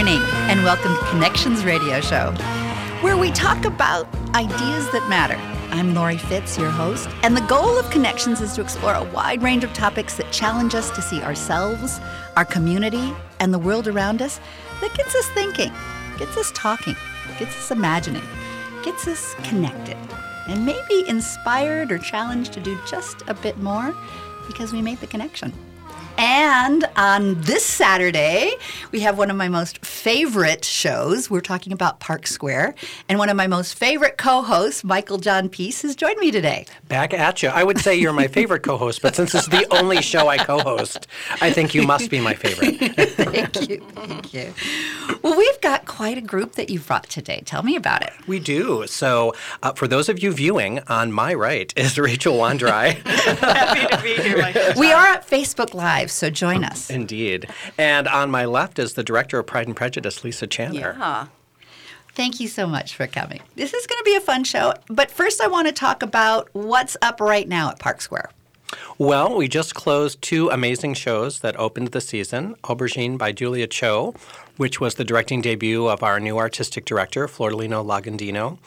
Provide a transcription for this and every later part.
morning, and welcome to Connections Radio Show, where we talk about ideas that matter. I'm Lori Fitz, your host, and the goal of Connections is to explore a wide range of topics that challenge us to see ourselves, our community, and the world around us that gets us thinking, gets us talking, gets us imagining, gets us connected, and maybe inspired or challenged to do just a bit more because we made the connection. And on this Saturday, we have one of my most favorite shows. We're talking about Park Square. And one of my most favorite co hosts, Michael John Pease, has joined me today. Back at you. I would say you're my favorite co host, but since it's the only show I co host, I think you must be my favorite. thank you. Thank you. Well, we've got quite a group that you've brought today. Tell me about it. We do. So, uh, for those of you viewing, on my right is Rachel Wandry. Happy to be here, Michael. We are at Facebook Live, so join us. Indeed. And on my left is the director of Pride and Prejudice, Lisa Channer. Yeah. Thank you so much for coming. This is going to be a fun show, but first I want to talk about what's up right now at Park Square. Well, we just closed two amazing shows that opened the season Aubergine by Julia Cho, which was the directing debut of our new artistic director, Flordelino Lagundino,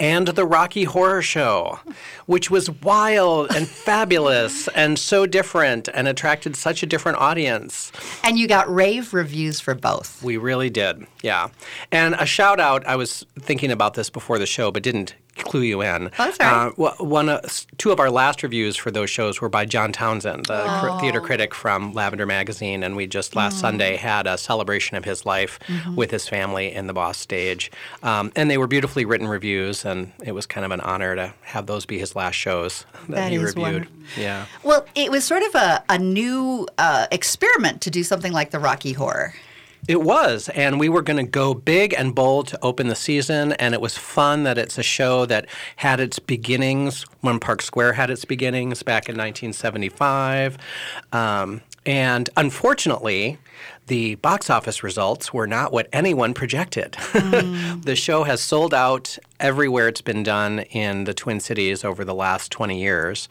and The Rocky Horror Show, which was wild and fabulous and so different and attracted such a different audience. And you got rave reviews for both. We really did, yeah. And a shout out, I was thinking about this before the show, but didn't clue you in. Oh, sorry. Uh, one, uh, two of our last reviews for those shows were by John Townsend, the cr- theater critic from Lavender Magazine, and we just last Sunday had a celebration of his life with his family in the Boss stage, um, and they were beautifully written reviews, and it was kind of an honor to have those be his last shows that, That he reviewed. wonderful. Yeah. Well, it was sort of a, a new uh, experiment to do something like the Rocky Horror. It was, and we were going to go big and bold to open the season, and it was fun that it's a show that had its beginnings when Park Square had its beginnings back in 1975. Um, and unfortunately, the box office results were not what anyone projected. the show has sold out everywhere it's been done in the Twin Cities over the last 20 years,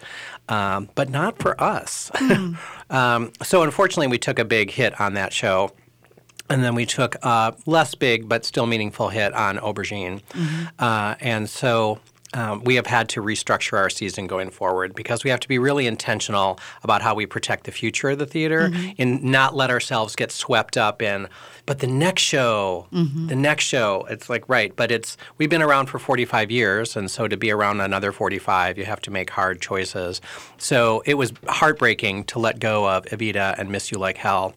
um, but not for us. um, so, unfortunately, we took a big hit on that show. And then we took a less big but still meaningful hit on Aubergine. Uh, and so um, we have had to restructure our season going forward because we have to be really intentional about how we protect the future of the theater and not let ourselves get swept up in, but the next show, the next show, it's like, right, but it's, we've been around for 45 years. And so to be around another 45, you have to make hard choices. So it was heartbreaking to let go of Evita and Miss You Like Hell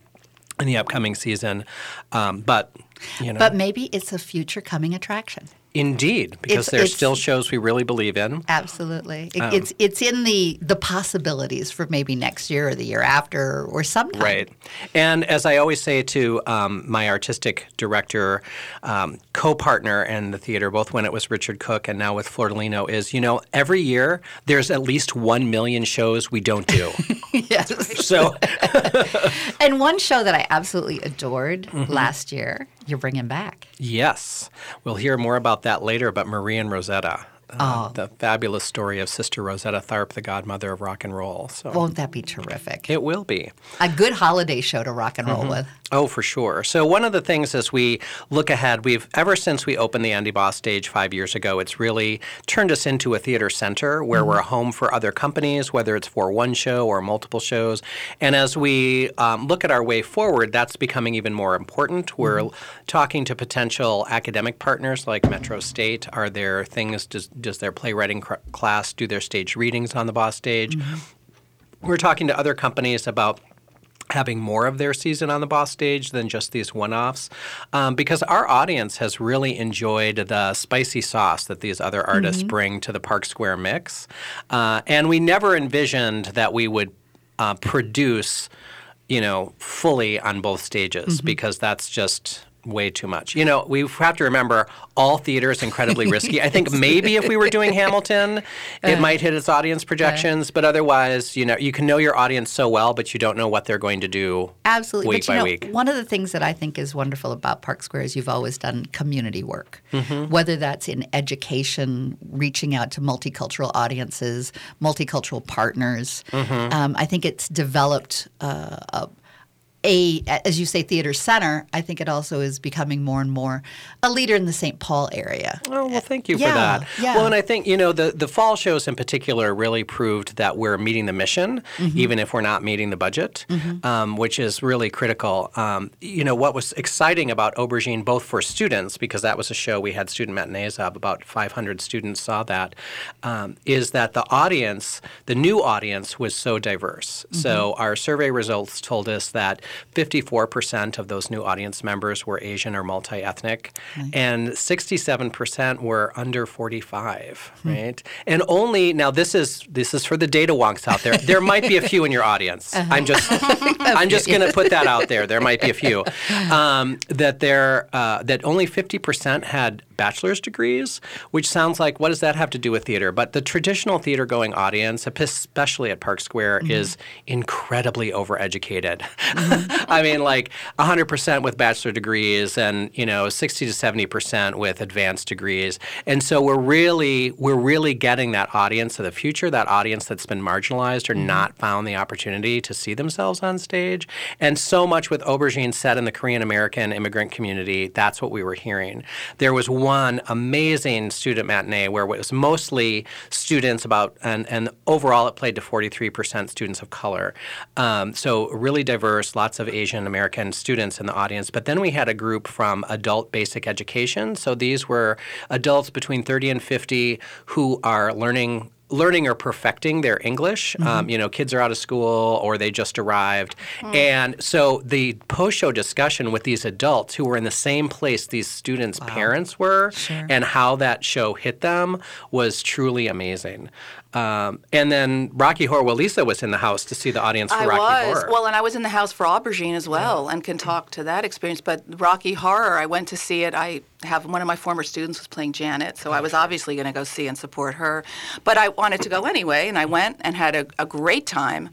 in the upcoming season. Um, but you know, But maybe it's a future coming attraction. Indeed, because It's- there's it's- still shows we really believe in. Absolutely. It, Um, it's it's in the the possibilities for maybe next year or the year after or sometime. Right. And as I always say to um, my artistic director, um, co partner in the theater, both when it was Richard Cook and now with Flordelino, is you know, every year there's at least 1 million shows we don't do. yes. so, And one show that I absolutely adored Mm-hmm. last year, you're bringing back. yes, we'll hear more about that later, but Marie and Rosetta. Uh, The fabulous story of Sister Rosetta Tharpe, the godmother of rock and roll. So Won't that be terrific? it will be. A good holiday show to rock and roll Mm-hmm. with. Oh, for sure. So one of the things as we look ahead, we've ever since we opened the Andy Boss stage five years ago, it's really turned us into a theater center where we're a home for other companies, whether it's for one show or multiple shows. And as we um, look at our way forward, that's becoming even more important. We're talking to potential academic partners like Metro State. Are there things? Does does their playwriting cr- class do their stage readings on the Boss stage? We're talking to other companies about having more of their season on the boss stage than just these one-offs um, because our audience has really enjoyed the spicy sauce that these other artists bring to the park square mix uh, and we never envisioned that we would uh, produce you know fully on both stages because that's just way too much. You know, we have to remember all theater is incredibly risky. I think maybe if we were doing Hamilton, it might hit its audience projections, but otherwise, you know, you can know your audience so well, but you don't know what they're going to do Absolutely. week but you by know, week. one of the things that I think is wonderful about Park Square is you've always done community work, Mm-hmm. whether that's in education, reaching out to multicultural audiences, multicultural partners. Mm-hmm. Um, I think it's developed uh, a, a, as you say, theater center, I think it also is becoming more and more a leader in the St. Paul area. Oh, well, thank you Yeah, for that. yeah. Well, and I think, you know, the, the fall shows in particular really proved that we're meeting the mission, Mm-hmm. even if we're not meeting the budget, um, which is really critical. Um, you know, what was exciting about Aubergine, both for students, because that was a show we had student matinees of, about 500 students saw that, um, is that the audience, the new audience, was so diverse. So our survey results told us that 54% of those new audience members were Asian or multi ethnic, and 67% were under 45, hmm. right? And only now this is this is for the data wonks out there. There might be a few in your audience. Uh-huh. I'm just I'm just going to put that out there. There might be a few uh-huh. um, that there uh, that only 50% had bachelor's degrees, which sounds like what does that have to do with theater? But the traditional theater going audience, especially at Park Square, mm-hmm. is incredibly overeducated. Mm-hmm. I mean, like 100% with bachelor degrees and, you know, 60 to 70% with advanced degrees. And so we're really we're really getting that audience of the future, that audience that's been marginalized or not found the opportunity to see themselves on stage. And so much with Aubergine set in the Korean American immigrant community, that's what we were hearing. There was one amazing student matinee where it was mostly students about and, and overall it played to 43% students of color. Um, so really diverse, lots of Asian American students in the audience. But then we had a group from adult basic education. So these were adults between 30 and 50 who are learning learning or perfecting their English. Um, you know, kids are out of school or they just arrived. And so the post show discussion with these adults who were in the same place these students' parents were and how that show hit them was truly amazing. Um, and then Rocky Horror, well, Lisa was in the house to see the audience for I Rocky was. Horror. Well, and I was in the house for Aubergine as well and can talk to that experience. But Rocky Horror, I went to see it. I have one of my former students was playing Janet, so I was obviously going to go see and support her. But I wanted to go anyway, and I went and had a, a great time.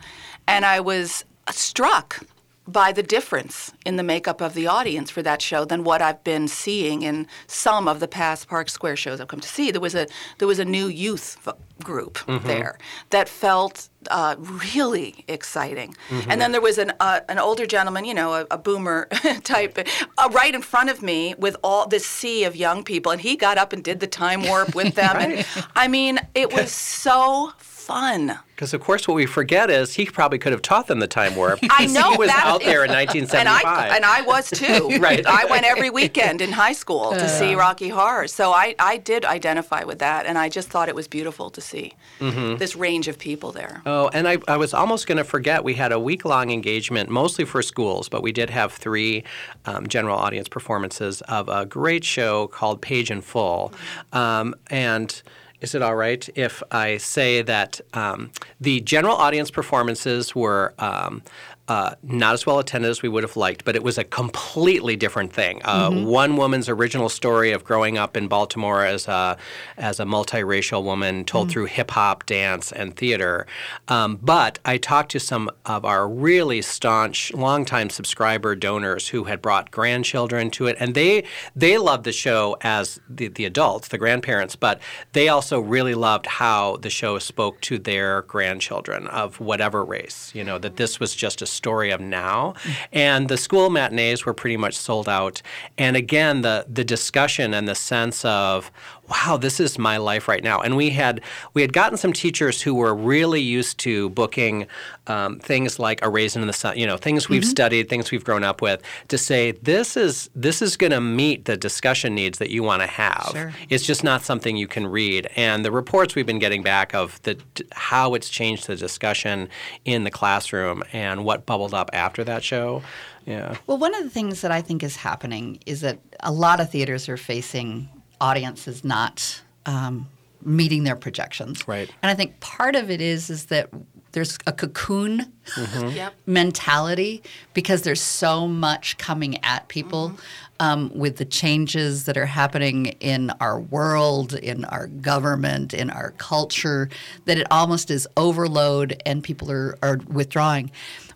And I was struck by the difference in the makeup of the audience for that show than what I've been seeing in some of the past Park Square shows I've come to see. There was a there was a new youth f- group there that felt uh, really exciting, and then there was an uh, an older gentleman, you know, a, a boomer type, uh, right in front of me with all this sea of young people, and he got up and did the time warp with them, and I mean, it was so fun. Because of course, what we forget is he probably could have taught them the time warp. I know he was that out there in And 1975. I and I was too. Right. I went every weekend in high school to see Rocky Horror. So I, I did identify with that, and I just thought it was beautiful to see this range of people there. Oh, and I, I was almost going to forget we had a week long engagement, mostly for schools, but we did have three um, general audience performances of a great show called Page in Full. Um, and is it all right if I say that um, the general audience performances were um, uh, not as well attended as we would have liked, but it was a completely different thing. Uh, One woman's original story of growing up in Baltimore as a as a multiracial woman, told through hip hop, dance, and theater. Um, but I talked to some of our really staunch, longtime subscriber donors who had brought grandchildren to it, and they they loved the show as the, the adults, the grandparents, but they also really loved how the show spoke to their grandchildren of whatever race. You know that this was just a story of now, and the school matinees were pretty much sold out. And again, the the discussion and the sense of wow, this is my life right now. And we had we had gotten some teachers who were really used to booking um, things like a raisin in the sun, you know, things we've studied, things we've grown up with, to say this is this is going to meet the discussion needs that you want to have. Sure. It's just not something you can read. And the reports we've been getting back of the how it's changed the discussion in the classroom and what bubbled up after that show. Yeah. Well, one of the things that I think is happening is that a lot of theaters are facing audiences not um, meeting their projections. Right. And I think part of it is is that there's a cocoon Yep. mentality because there's so much coming at people um, with the changes that are happening in our world, in our government, in our culture, that it almost is overload and people are, are withdrawing.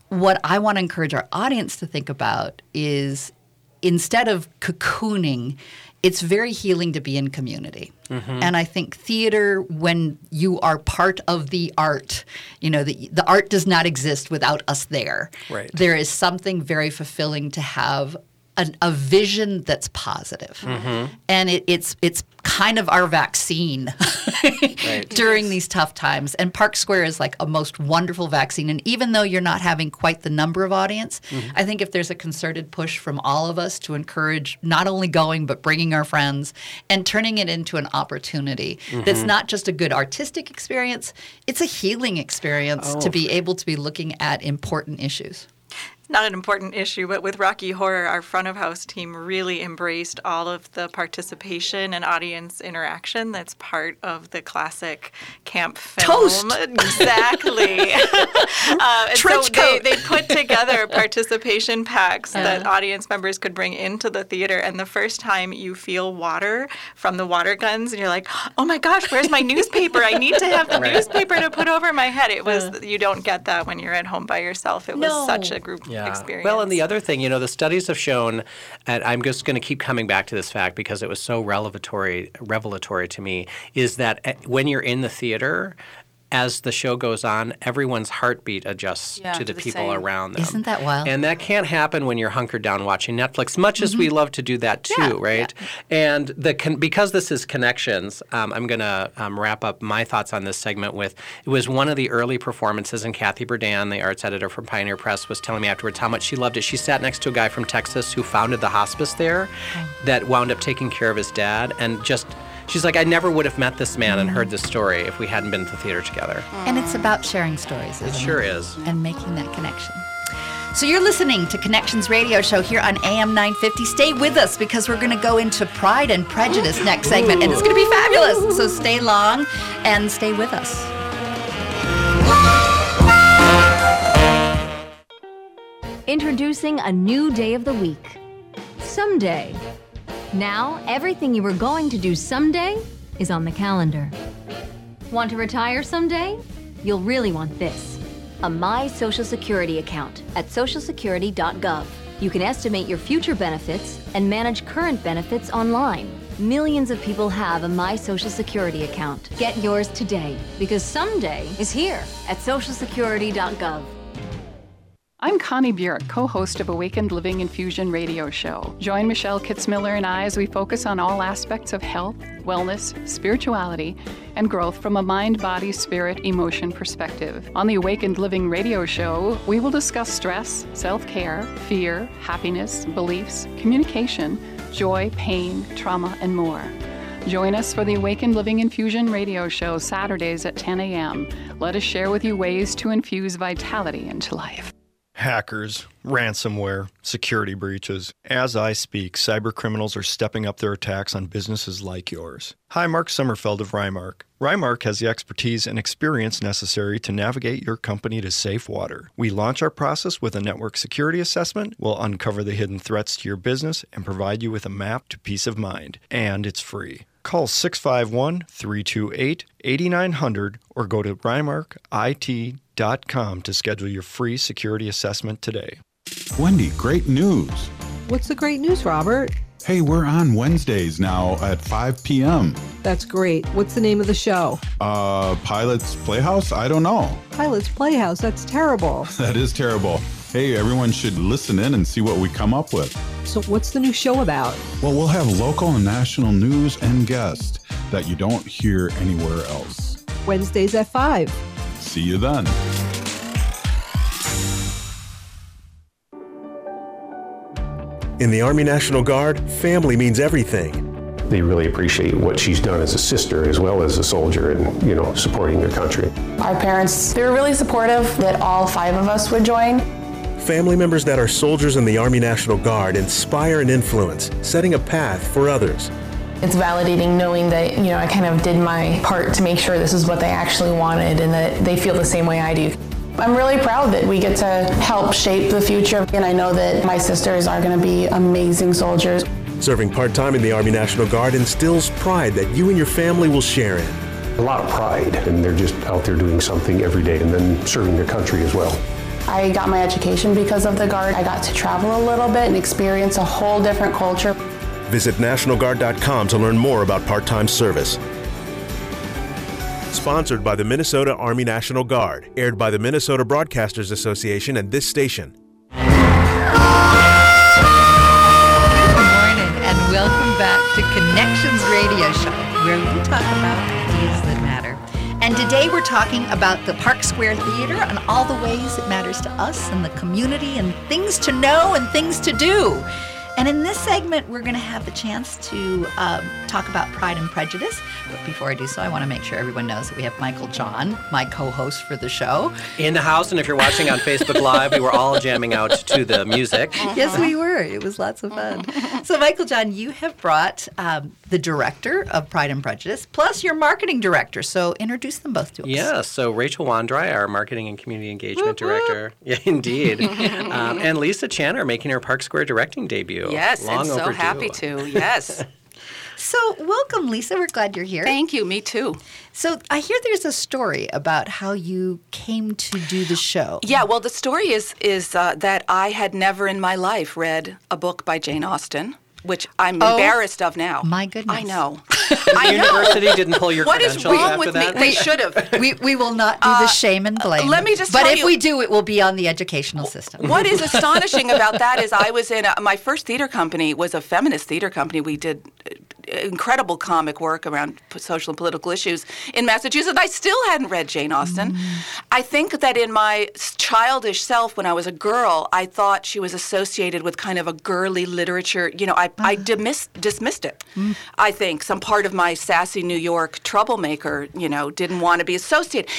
What I want to encourage our audience to think about is instead of cocooning, it's very healing to be in community. Mm-hmm. And I think theater, when you are part of the art, you know, the, the art does not exist without us there. Right. There is something very fulfilling to have an, a vision that's positive. and it, it's it's kind of our vaccine during these tough times. And Park Square is like a most wonderful vaccine. And even though you're not having quite the number of audience, mm-hmm. I think if there's a concerted push from all of us to encourage not only going but bringing our friends and turning it into an opportunity that's mm-hmm. not just a good artistic experience, it's a healing experience to oh. be able to be looking at important issues. Not an important issue, but with Rocky Horror, our front of house team really embraced all of the participation and audience interaction that's part of the classic camp film. Toast! Exactly. uh, and Trench so they, coat. they put together participation packs that audience members could bring into the theater. And the first time you feel water from the water guns, and you're like, oh my gosh, where's my newspaper? I need to have the newspaper to put over my head. It was, you don't get that when you're at home by yourself. It was such a group Yeah. Experience. Well, and the other thing, you know, the studies have shown, and I'm just going to keep coming back to this fact because it was so revelatory, revelatory to me, is that eh, when you're in the theater, as the show goes on, everyone's heartbeat adjusts Yeah, to to the the people same. around them. Isn't that wild? And that can't happen when you're hunkered down watching Netflix, much as we love to do that too, right? And the con- because this is connections, um, I'm going to um, wrap up my thoughts on this segment with it was one of the early performances, and Kathy Berdan, the arts editor from Pioneer Press, was telling me afterwards how much she loved it. She sat next to a guy from Texas who founded the hospice there, that wound up taking care of his dad, and just. She's like, I never would have met this man and heard this story if we hadn't been to the theater together. And it's about sharing stories, isn't It sure is. And making that connection. So you're listening to Connections Radio Show here on AM 950. Stay with us because we're going to go into Pride and Prejudice next segment, and it's going to be fabulous. So stay long and stay with us. Introducing a new day of the week. Someday. Now, everything you were going to do someday is on the calendar. Want to retire someday? You'll really want this a My Social Security account at socialsecurity.gov. You can estimate your future benefits and manage current benefits online. Millions of people have a My Social Security account. Get yours today because someday is here at socialsecurity.gov. I'm Connie Burek, co host of Awakened Living Infusion radio show. Join Michelle Kitzmiller and I as we focus on all aspects of health, wellness, spirituality, and growth from a mind, body, spirit, emotion perspective. On the Awakened Living radio show, we will discuss stress, self care, fear, happiness, beliefs, communication, joy, pain, trauma, and more. Join us for the Awakened Living Infusion radio show Saturdays at 10 a.m. Let us share with you ways to infuse vitality into life. Hackers, ransomware, security breaches. As I speak, cyber criminals are stepping up their attacks on businesses like yours. Hi, Mark Sommerfeld of Rymark. Rymark has the expertise and experience necessary to navigate your company to safe water. We launch our process with a network security assessment, we'll uncover the hidden threats to your business, and provide you with a map to peace of mind. And it's free. Call 651 328 8900 or go to rymarkit.com to schedule your free security assessment today. Wendy, great news. What's the great news, Robert? Hey, we're on Wednesdays now at 5 p.m. That's great. What's the name of the show? Uh, Pilot's Playhouse? I don't know. Pilot's Playhouse. That's terrible. That is terrible. Hey, everyone should listen in and see what we come up with. So, what's the new show about? Well, we'll have local and national news and guests that you don't hear anywhere else. Wednesdays at 5. See you then. In the Army National Guard, family means everything. They really appreciate what she's done as a sister as well as a soldier and, you know, supporting their country. Our parents, they were really supportive that all five of us would join. Family members that are soldiers in the Army National Guard inspire and influence, setting a path for others. It's validating knowing that, you know, I kind of did my part to make sure this is what they actually wanted and that they feel the same way I do. I'm really proud that we get to help shape the future, and I know that my sisters are going to be amazing soldiers. Serving part time in the Army National Guard instills pride that you and your family will share in. A lot of pride, and they're just out there doing something every day and then serving their country as well. I got my education because of the Guard. I got to travel a little bit and experience a whole different culture. Visit NationalGuard.com to learn more about part time service. Sponsored by the Minnesota Army National Guard, aired by the Minnesota Broadcasters Association and this station. Good morning and welcome back to Connections Radio Show, where we talk about ideas that matter. And today we're talking about the Park Square Theater and all the ways it matters to us and the community and things to know and things to do. And in this segment, we're going to have the chance to um, talk about Pride and Prejudice. But before I do so, I want to make sure everyone knows that we have Michael John, my co host for the show. In the house, and if you're watching on Facebook Live, we were all jamming out to the music. yes, we were. It was lots of fun. So, Michael John, you have brought um, the director of Pride and Prejudice, plus your marketing director. So, introduce them both to us. Yeah, so Rachel Wandry, our marketing and community engagement director. Yeah, indeed. um, and Lisa Channer making her Park Square directing debut. Yes, Long and so overdue. happy to. Yes. So, welcome, Lisa. We're glad you're here. Thank you. Me too. So, I hear there's a story about how you came to do the show. Yeah, well, the story is is uh, that I had never in my life read a book by Jane Austen, which I'm Oh, embarrassed of now. My goodness. I know. The I know. university didn't pull your What is credentials wrong after with me? They should have. We, we will not do the shame and blame. Uh, let me just But tell if you- we do, it will be on the educational system. What is astonishing about that is I was in a, my first theater company was a feminist theater company. We did uh, incredible comic work around social and political issues in Massachusetts. I still hadn't read Jane Austen. Mm. I think that in my childish self, when I was a girl, I thought she was associated with kind of a girly literature. You know, I, I ah. dismiss, dismissed it. Mm. I think some part of my sassy New York troublemaker, you know, didn't want to be associated.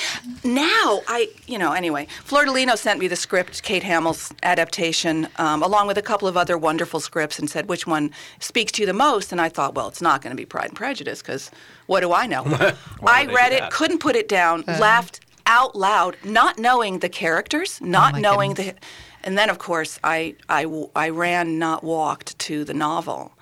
Now, I, you know, anyway, Flordelino sent me the script, Kate Hamill's adaptation, um, along with a couple of other wonderful scripts, and said which one speaks to you the most. And I thought, well, it's not going to be Pride and Prejudice because what do I know? I read it, couldn't put it down, uh-huh. laughed out loud, not knowing the characters, not oh my knowing goodness. the. And then, of course, I, I, I ran, not walked to the novel.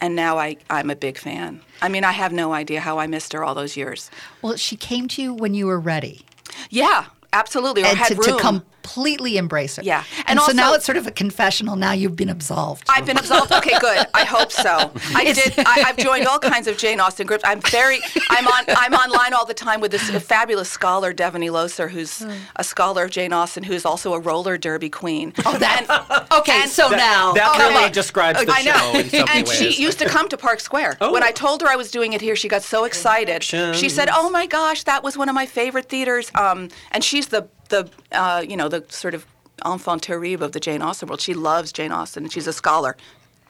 And now I, I'm a big fan. I mean, I have no idea how I missed her all those years. Well, she came to you when you were ready. Yeah, absolutely. Or and had to, room. to completely embrace her. Yeah. And, And so now it's sort of a confessional. Now you've been absolved. I've been absolved. Okay, good. I hope so. I did. I, I've joined all kinds of Jane Austen groups. I'm very. I'm on. I'm online all the time with this fabulous scholar, Devoney Looser, who's a scholar of Jane Austen, who's also a roller derby queen. Oh, that- okay, and, so now- That Oh, really describes the I know. show in so and ways. she used to come to Park Square. Oh. When I told her I was doing it here, she got so excited. She said, "Oh my gosh, that was one of my favorite theaters." Um, and she's the the uh, you know the sort of enfant terrible of the Jane Austen world. She loves Jane Austen, she's a scholar.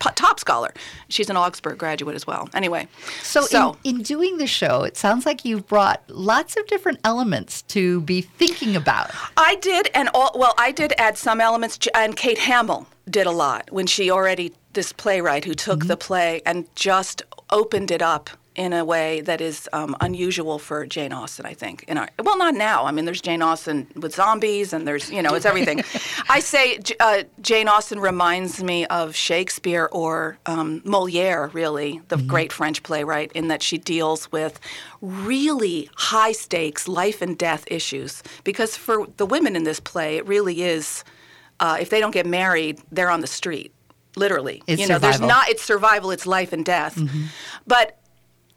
p- Top scholar. She's an Augsburg graduate as well. Anyway, So, in, in doing the show, it sounds like you've brought lots of different elements to be thinking about. I did, and all well, I did add some elements, and Kate Hamill did a lot when she already this playwright who took the play and just opened it up in a way that is um, unusual for Jane Austen. I think. In our well, not now. I mean, there's Jane Austen with zombies, and there's you know, it's everything. I say uh, Jane Austen reminds me of Shakespeare or um, Moliere, really, the great French playwright, in that she deals with really high stakes life and death issues. Because for the women in this play, it really is uh, if they don't get married, they're on the street, literally. It's you know, there's not it's survival, it's life and death. But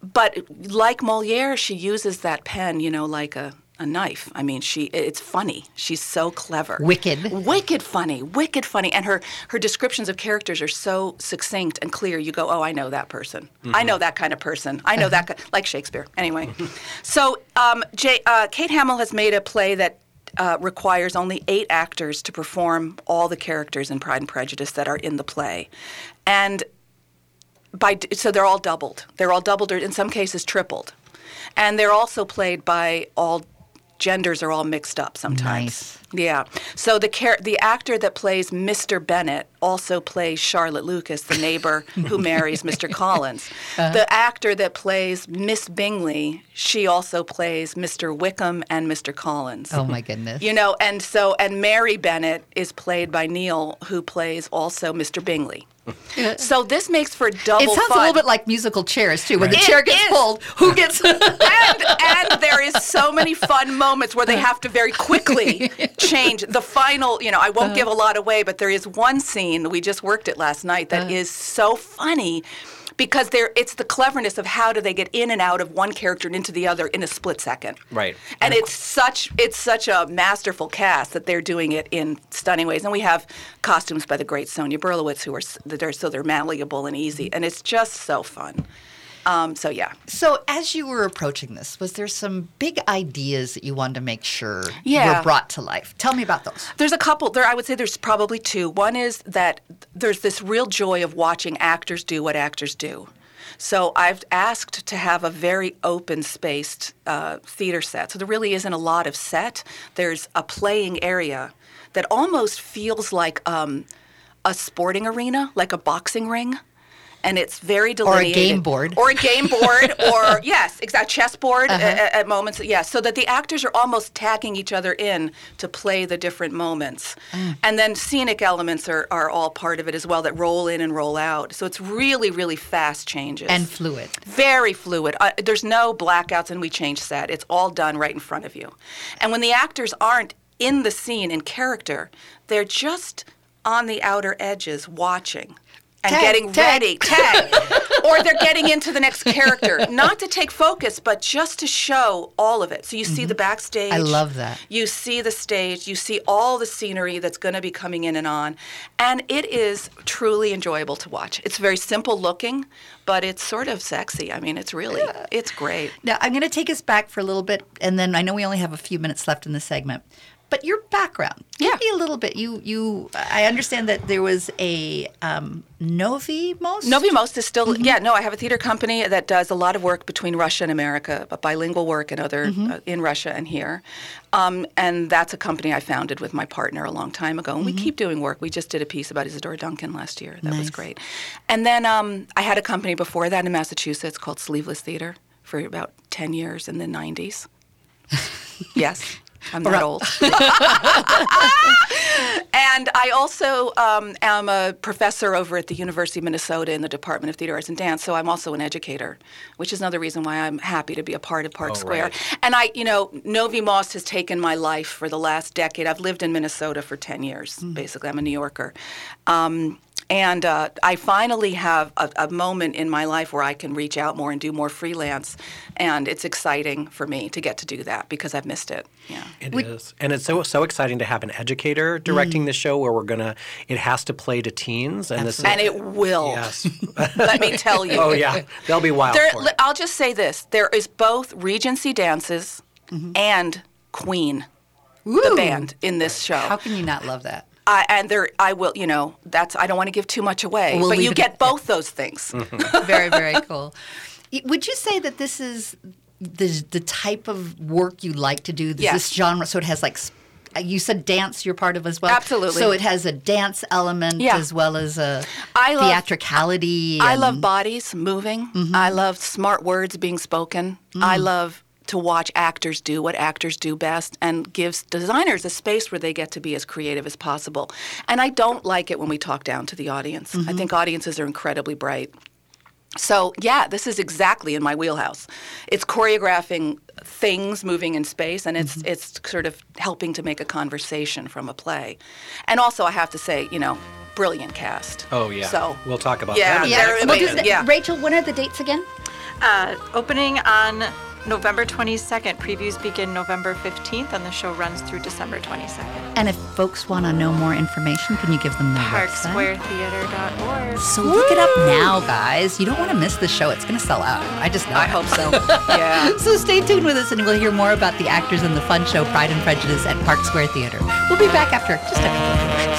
but like Moliere, she uses that pen, you know, like a, a knife. I mean, she it's funny. She's so clever. Wicked. Wicked funny. Wicked funny. And her her descriptions of characters are so succinct and clear. You go, "Oh, I know that person. I know that kind of person. I know that ki-" like Shakespeare." Anyway. so, um, Jay, uh, Kate Hamill has made a play that uh, requires only eight actors to perform all the characters in Pride and Prejudice that are in the play, and by so they're all doubled. They're all doubled, or in some cases tripled, and they're also played by all genders are all mixed up sometimes. Nice. Yeah. So the the actor that plays Mr. Bennet also plays Charlotte Lucas, the neighbor who marries Mr. Collins. Uh-huh. The actor that plays Miss Bingley, she also plays Mr. Wickham and Mr. Collins. Oh my goodness. You know, and so and Mary Bennet is played by Neil, who plays also Mr. Bingley. So this makes for double It sounds fun. a little bit like musical chairs too. When the It chair gets is. pulled, who gets? and and there is so many fun moments where they have to very quickly change the final. You know, I won't give uh-huh. a lot away, but there is one scene we just worked it last night that uh-huh. is so funny. Because there, it's the cleverness of how do they get in and out of one character and into the other in a split second. Right. And it's such it's such a masterful cast that they're doing it in stunning ways. And we have costumes by the great Sonya Berlovitz, who are they're so they're malleable and easy, and it's just so fun. Um, so yeah. So, as you were approaching this, was there some big ideas that you wanted to make sure Yeah. were brought to life? Tell me about those. There's a couple. There, I would say there's probably two. One is that there's this real joy of watching actors do what actors do. So I've asked to have a very open-spaced uh, theater set. So there really isn't a lot of set. There's a playing area that almost feels like um, a sporting arena, like a boxing ring. And it's very delineated. Or a game board. Or a game board. or, yes, exact chessboard Uh-huh. at, at moments. Yeah, so that the actors are almost tagging each other in to play the different moments. Mm. And then scenic elements are, are all part of it as well that roll in and roll out. So it's really, really fast changes. And fluid. Very fluid. Uh, there's no blackouts and we change set. It's all done right in front of you. And when the actors aren't in the scene in character, they're just on the outer edges watching and Tag, getting tag. ready. Tag. or they're getting into the next character. Not to take focus, but just to show all of it. So you see the backstage. Mm-hmm. I love that. You see the stage, you see all the scenery that's going to be coming in and on, and it is truly enjoyable to watch. It's very simple looking, but it's sort of sexy. I mean, it's really, it's great. Now, I'm going to take us back for a little bit, and then I know we only have a few minutes left in the segment. But your background, give me a little bit. You, you. I understand that there was a um, Novy Most. Novy Most is still, Mm-hmm. yeah, no, I have a theater company that does a lot of work between Russia and America, but bilingual work and other Mm-hmm. uh, in Russia and here. Um, and that's a company I founded with my partner a long time ago. And we keep doing work. We just did a piece about Isadora Duncan last year. That was Mm-hmm. Great. And then um, I had a company before that in Massachusetts called Sleeveless Theater for about 10 years in the 90s. yes. I'm that old. and I also um, am a professor over at the University of Minnesota in the Department of Theater Arts and Dance. So I'm also an educator, which is another reason why I'm happy to be a part of Park Oh, Square. right. And I, you know, Novy Most has taken my life for the last decade. I've lived in Minnesota for 10 years, basically. I'm a New Yorker. Um, and uh, I finally have a, a moment in my life where I can reach out more and do more freelance. And it's exciting for me to get to do that because I've missed it. Yeah. It is, and it's so so exciting to have an educator directing the show where we're gonna. It has to play to teens, and this is, And it will. Yes. Let me tell you. oh yeah, they'll be wild There, for it. I'll just say this: there is both Regency dances and Queen, the band in this show. How can you not love that? I, and there, I will. You know, that's. I don't want to give too much away, We'll but you get at- both those things. very, very cool. Would you say that this is the the type of work you like to do? This Yes. genre, so it has like. uh, You said dance. You're part of as well. Absolutely. So it has a dance element Yeah. as well as a I love- theatricality. I and- love bodies moving. Mm-hmm. I love smart words being spoken. Mm. I love to watch actors do what actors do best and gives designers a space where they get to be as creative as possible. And I don't like it when we talk down to the audience. I Mm-hmm. think audiences are incredibly bright. So, yeah, this is exactly in my wheelhouse. It's choreographing things moving in space and it's Mm-hmm. it's sort of helping to make a conversation from a play. And also I have to say, you know, brilliant cast. Oh yeah. So, we'll talk about yeah, that. in a they're second. Well, does the- yeah. Rachel, when are the dates again? Uh, opening on November 22nd. Previews begin November 15th, and the show runs through December 22nd. And if folks want to know more information, can you give them the? ParkSquareTheater.org. So look it up now, guys. You don't want to miss the show. It's going to sell out. I just know. I it. hope so. yeah. So stay tuned with us and we'll hear more about the actors in the fun show Pride and Prejudice at Park Square Theater. We'll be back after just a couple of commercials.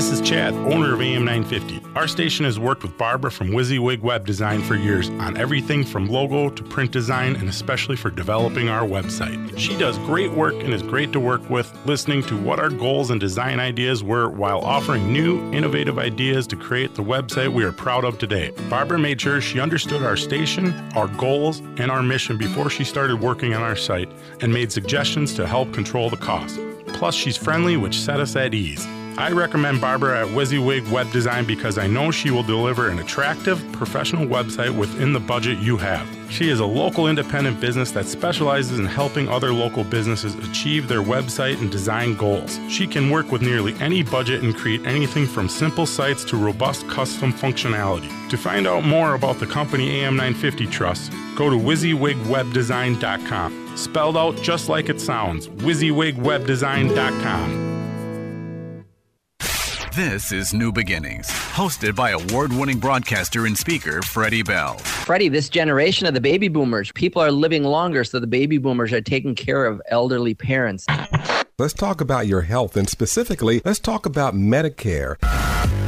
This is Chad, owner of AM 950. Our station has worked with Barbara from WYSIWYG Web Design for years on everything from logo to print design and especially for developing our website. She does great work and is great to work with, listening to what our goals and design ideas were while offering new, innovative ideas to create the website we are proud of today. Barbara made sure she understood our station, our goals, and our mission before she started working on our site and made suggestions to help control the cost. Plus, she's friendly, which set us at ease. I recommend Barbara at WYSIWYG Web Design because I know she will deliver an attractive, professional website within the budget you have. She is a local independent business that specializes in helping other local businesses achieve their website and design goals. She can work with nearly any budget and create anything from simple sites to robust custom functionality. To find out more about the company AM950 Trust, go to WYSIWYGWebDesign.com. Spelled out just like it sounds, WYSIWYGWebDesign.com. This is New Beginnings, hosted by award winning broadcaster and speaker Freddie Bell. Freddie, this generation of the baby boomers, people are living longer, so the baby boomers are taking care of elderly parents. Let's talk about your health, and specifically, let's talk about Medicare.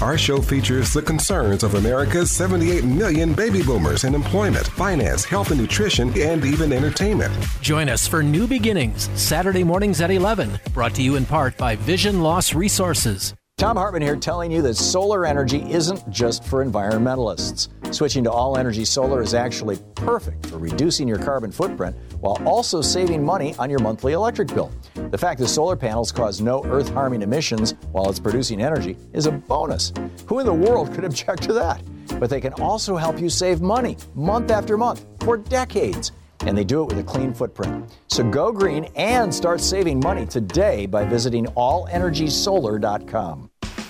Our show features the concerns of America's 78 million baby boomers in employment, finance, health and nutrition, and even entertainment. Join us for New Beginnings, Saturday mornings at 11, brought to you in part by Vision Loss Resources. Thom Hartmann here telling you that solar energy isn't just for environmentalists. Switching to all energy solar is actually perfect for reducing your carbon footprint while also saving money on your monthly electric bill. The fact that solar panels cause no earth harming emissions while it's producing energy is a bonus. Who in the world could object to that? But they can also help you save money month after month for decades. And they do it with a clean footprint. So go green and start saving money today by visiting allenergysolar.com.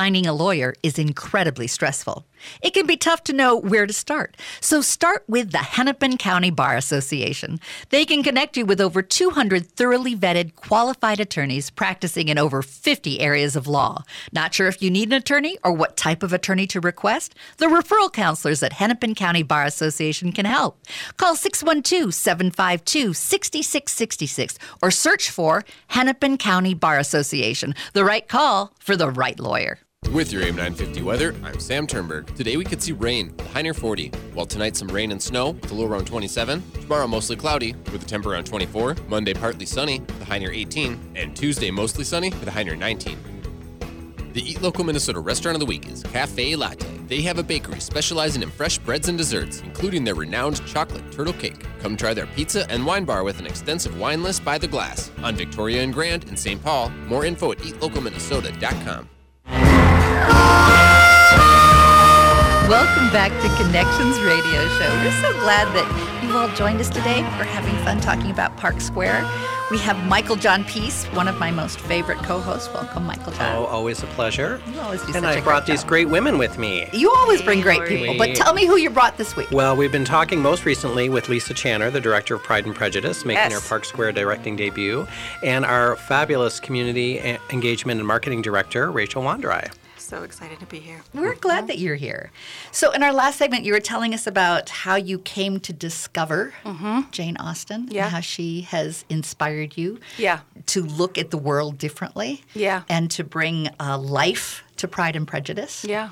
Finding a lawyer is incredibly stressful. It can be tough to know where to start. So start with the Hennepin County Bar Association. They can connect you with over 200 thoroughly vetted, qualified attorneys practicing in over 50 areas of law. Not sure if you need an attorney or what type of attorney to request? The referral counselors at Hennepin County Bar Association can help. Call 612 752 6666 or search for Hennepin County Bar Association. The right call for the right lawyer. With your AM 950 weather, I'm Sam Turnberg. Today we could see rain, high near 40. While tonight some rain and snow, with a low around 27. Tomorrow mostly cloudy, with a temper around 24. Monday partly sunny, with a high near 18. And Tuesday mostly sunny, with a high near 19. The Eat Local Minnesota restaurant of the week is Cafe Latte. They have a bakery specializing in fresh breads and desserts, including their renowned chocolate turtle cake. Come try their pizza and wine bar with an extensive wine list by the glass. On Victoria and Grand in St. Paul, more info at eatlocalminnesota.com. Welcome back to Connections Radio Show. We're so glad that you've all joined us today. We're having fun talking about Park Square. We have Michael John Pease, one of my most favorite co-hosts. Welcome, Michael John. Oh, always a pleasure. You always do and such I a brought great these job. great women with me. You always bring great people, but tell me who you brought this week. Well, we've been talking most recently with Lisa Channer, the director of Pride and Prejudice, making Yes. her Park Square directing debut, and our fabulous community engagement and marketing director, Rachel Wandry. So excited to be here. We're glad that you're here. So, in our last segment, you were telling us about how you came to discover Jane Austen Mm-hmm. Yeah. and how she has inspired you Yeah. to look at the world differently Yeah. and to bring uh, life to Pride and Prejudice. Yeah.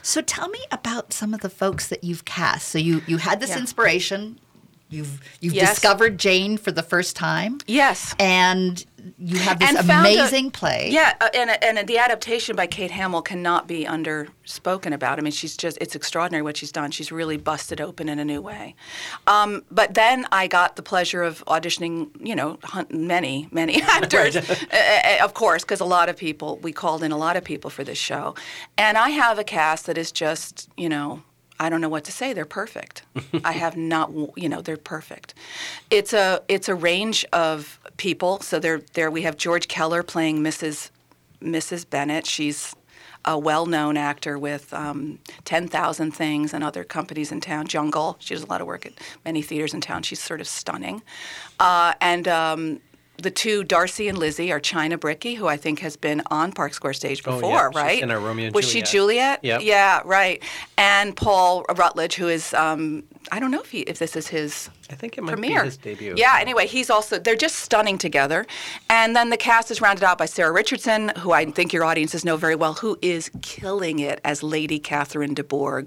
So, tell me about some of the folks that you've cast. So, you, you had this Yeah. inspiration. You've you've Yes. discovered Jane for the first time. Yes. And you have this And found a- amazing play. Yeah, uh, and and the adaptation by Kate Hamill cannot be underspoken about. I mean, she's just it's extraordinary what she's done. She's really busted open in a new way. Um, but then I got the pleasure of auditioning, you know, many many actors, uh, of course, because a lot of people we called in a lot of people for this show, and I have a cast that is just you know. I don't know what to say. They're perfect. I have not, you know, they're perfect. It's a it's a range of people. So there there we have George Keller playing Mrs. Mrs. Bennet. She's a well-known actor with um, 10,000 Things and other companies in town. Jungle. She does a lot of work at many theaters in town. She's sort of stunning. Uh, and um, the two, Darcy and Lizzie, are China Brickey, who I think has been on Park Square stage before, Oh, yeah. right? in our Romeo and Was Juliet. she Juliet? Yep. Yeah, right. And Paul Rutledge, who is, um, I don't know if he, if this is his I think it might premiere. be his debut. Yeah. Anyway, he's also they're just stunning together, and then the cast is rounded out by Sarah Richardson, who I think your audiences know very well, who is killing it as Lady Catherine de Bourgh,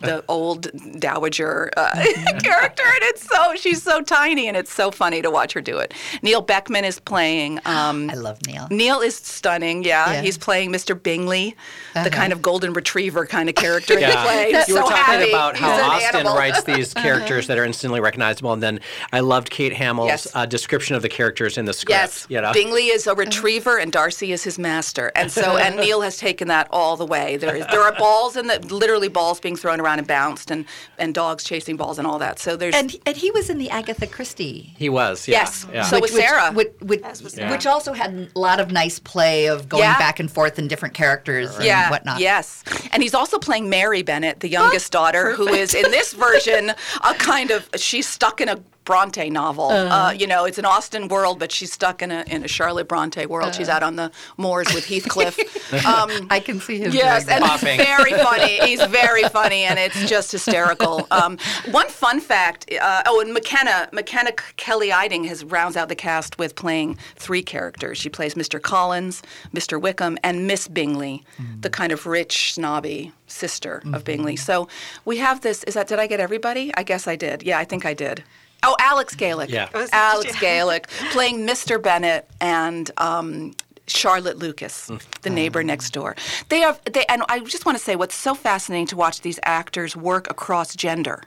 the old dowager uh, character, and it's so she's so tiny, and it's so funny to watch her do it. Neil Beckman is playing. Um, I love Neil. Neil is stunning. Yeah, Yeah. he's playing Mr. Bingley, Uh-huh. the kind of golden retriever kind of character he Yeah. plays. You were so talking happy. about how He's an Austen animal. writes these characters that are instantly recognizable, and then I loved Kate Hamill's Yes. uh, description of the characters in the script. Yes, you know? Bingley is a retriever and Darcy is his master, and so and Neil has taken that all the way. There is there are balls and literally balls being thrown around and bounced, and and dogs chasing balls and all that. So there's And and he was in the Agatha Christie. He was. Yeah. Yes. Yeah. So was Sarah. Which, which, Yeah. which also had a lot of nice play of going Yeah. back and forth in different characters and yeah, whatnot. Yes, and he's also playing Mary Bennet, the youngest daughter, who is in this version a kind of she's stuck in a Bronte novel. Uh. Uh, you know, it's an Austen world, but she's stuck in a in a Charlotte Bronte world. she's out on the moors with Heathcliff. Um, I can see him. Yes, and. Popping. very funny. He's very funny, and it's just hysterical. Um, one fun fact: uh, oh, and McKenna McKenna Kelly Eiding has rounds out the cast with playing three characters. She plays Mr. Collins, Mr. Wickham, and Miss Bingley, the kind of rich, snobby sister of Bingley. So we have this. Is that? Did I get everybody? I guess I did. Yeah, I think I did. Oh, Alex Gaelic. Yeah. Was Alex yeah. Gaelic playing Mr. Bennet and um, Charlotte Lucas, the neighbor next door. They are they, and I just want to say what's so fascinating to watch these actors work across gender.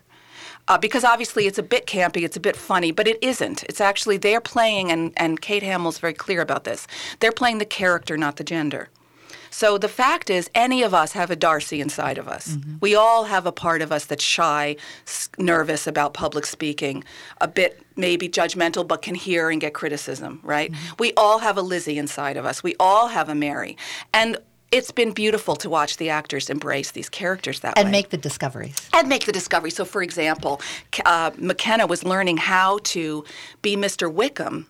Uh, because obviously it's a bit campy, it's a bit funny, but it isn't. It's actually they're playing, and, and Kate Hamill's very clear about this. They're playing the character, not the gender. So the fact is, any of us have a Darcy inside of us. We all have a part of us that's shy, s- nervous about public speaking, a bit maybe judgmental, but can hear and get criticism, right? We all have a Lizzie inside of us. We all have a Mary. And it's been beautiful to watch the actors embrace these characters that and way And make the discoveries. and make the discovery. So, for example, uh, McKenna was learning how to be Mr. Wickham,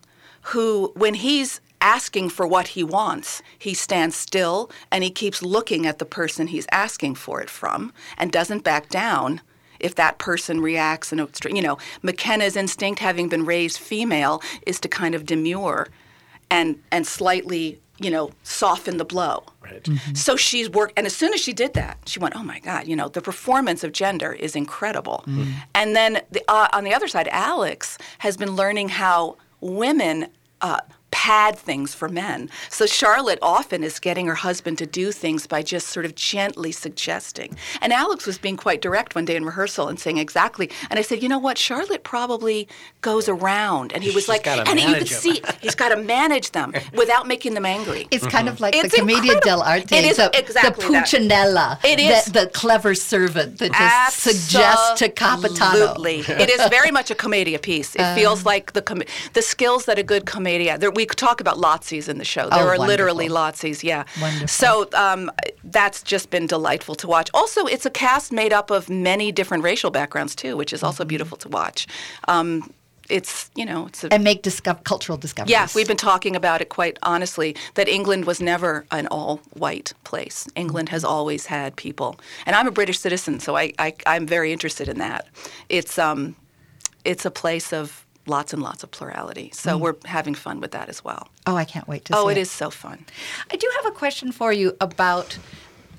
who, when he's asking for what he wants, he stands still and he keeps looking at the person he's asking for it from and doesn't back down. If that person reacts in a, str- you know, McKenna's instinct, having been raised female, is to kind of demur and and slightly, you know, soften the blow. Right. So she's worked, and as soon as she did that, she went, "Oh my God! You know, the performance of gender is incredible." And then the, uh, on the other side, Alex has been learning how women. Uh, pad things for men. So Charlotte often is getting her husband to do things by just sort of gently suggesting. And Alex was being quite direct one day in rehearsal and saying exactly. And I said, you know what? Charlotte probably goes around. And he was She's like, and you manage could see he's got to manage them without making them angry. It's kind of like It's the Commedia dell'arte. It is the, exactly the that. Pulcinella. It is. The, the clever servant that just suggests to Capitano. Absolutely. it is very much a commedia piece. It Uh. feels like the com- the skills that a good commedia. There, we could talk about lazzis in the show. There Oh, are literally wonderful. Yeah. Wonderful. So um, that's just been delightful to watch. Also, it's a cast made up of many different racial backgrounds too, which is Mm-hmm. also beautiful to watch. Um, it's you know it's a And make disco- cultural discoveries. yeah, we've been talking about it quite honestly that England was never an all white place. England has always had people. And I'm a British citizen, so I, I, I'm very interested in that. It's, um, it's a place of lots and lots of plurality. So Mm. we're having fun with that as well. Oh, I can't wait to Oh, see it is so fun. I do have a question for you about,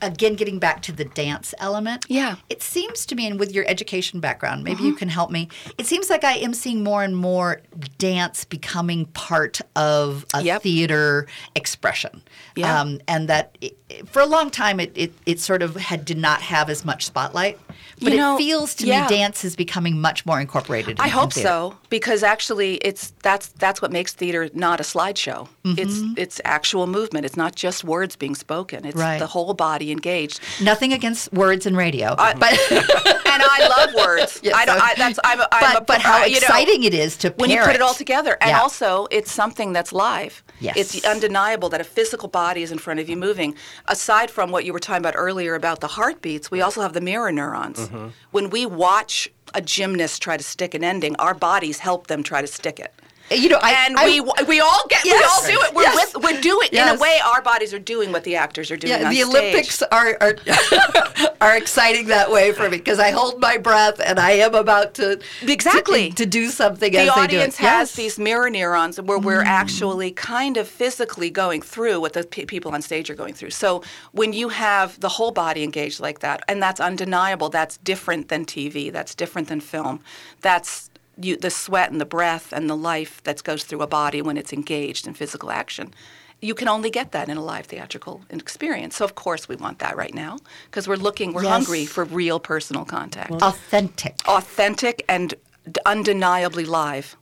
again, getting back to the dance element. Yeah. It seems to me, and with your education background, maybe you can help me. It seems like I am seeing more and more dance becoming part of a theater expression. Yeah. Um, and that it, for a long time, it, it, it sort of had did not have as much spotlight. But You know, it feels to yeah. me dance is becoming much more incorporated. I in- in hope so because actually it's that's that's what makes theater not a slideshow. It's Mhm. it's actual movement. It's not just words being spoken. It's Right. the whole body engaged. Nothing against words and radio, but and I love words. Yes, I don't. I, that's I'm. a- I'm but, a, but how uh, you know, exciting it is to when you put it all together, and Yeah. also it's something that's live. Yes. It's undeniable that a physical body is in front of you moving. Aside from what you were talking about earlier about the heartbeats, we also have the mirror neurons. Mm-hmm. When we watch a gymnast try to stick an ending, our bodies help them try to stick it. You know, I, and I- we we all get we all do it. We're Yes. with we're doing in a way, our bodies are doing what the actors are doing Yeah, the stage. Olympics are are, are exciting that way for me because I hold my breath and I am about to Exactly. to, to do something the as they audience it. has Yes. these mirror neurons where we're Mm. actually kind of physically going through what the pe people on stage are going through. So when you have the whole body engaged like that, and that's undeniable, that's different than TV, that's different than film, that's you, the sweat and the breath and the life that goes through a body when it's engaged in physical action. You can only get that in a live theatrical experience. So of course we want that right now because we're looking, we're Yes. hungry for real personal contact, authentic, authentic, and undeniably live.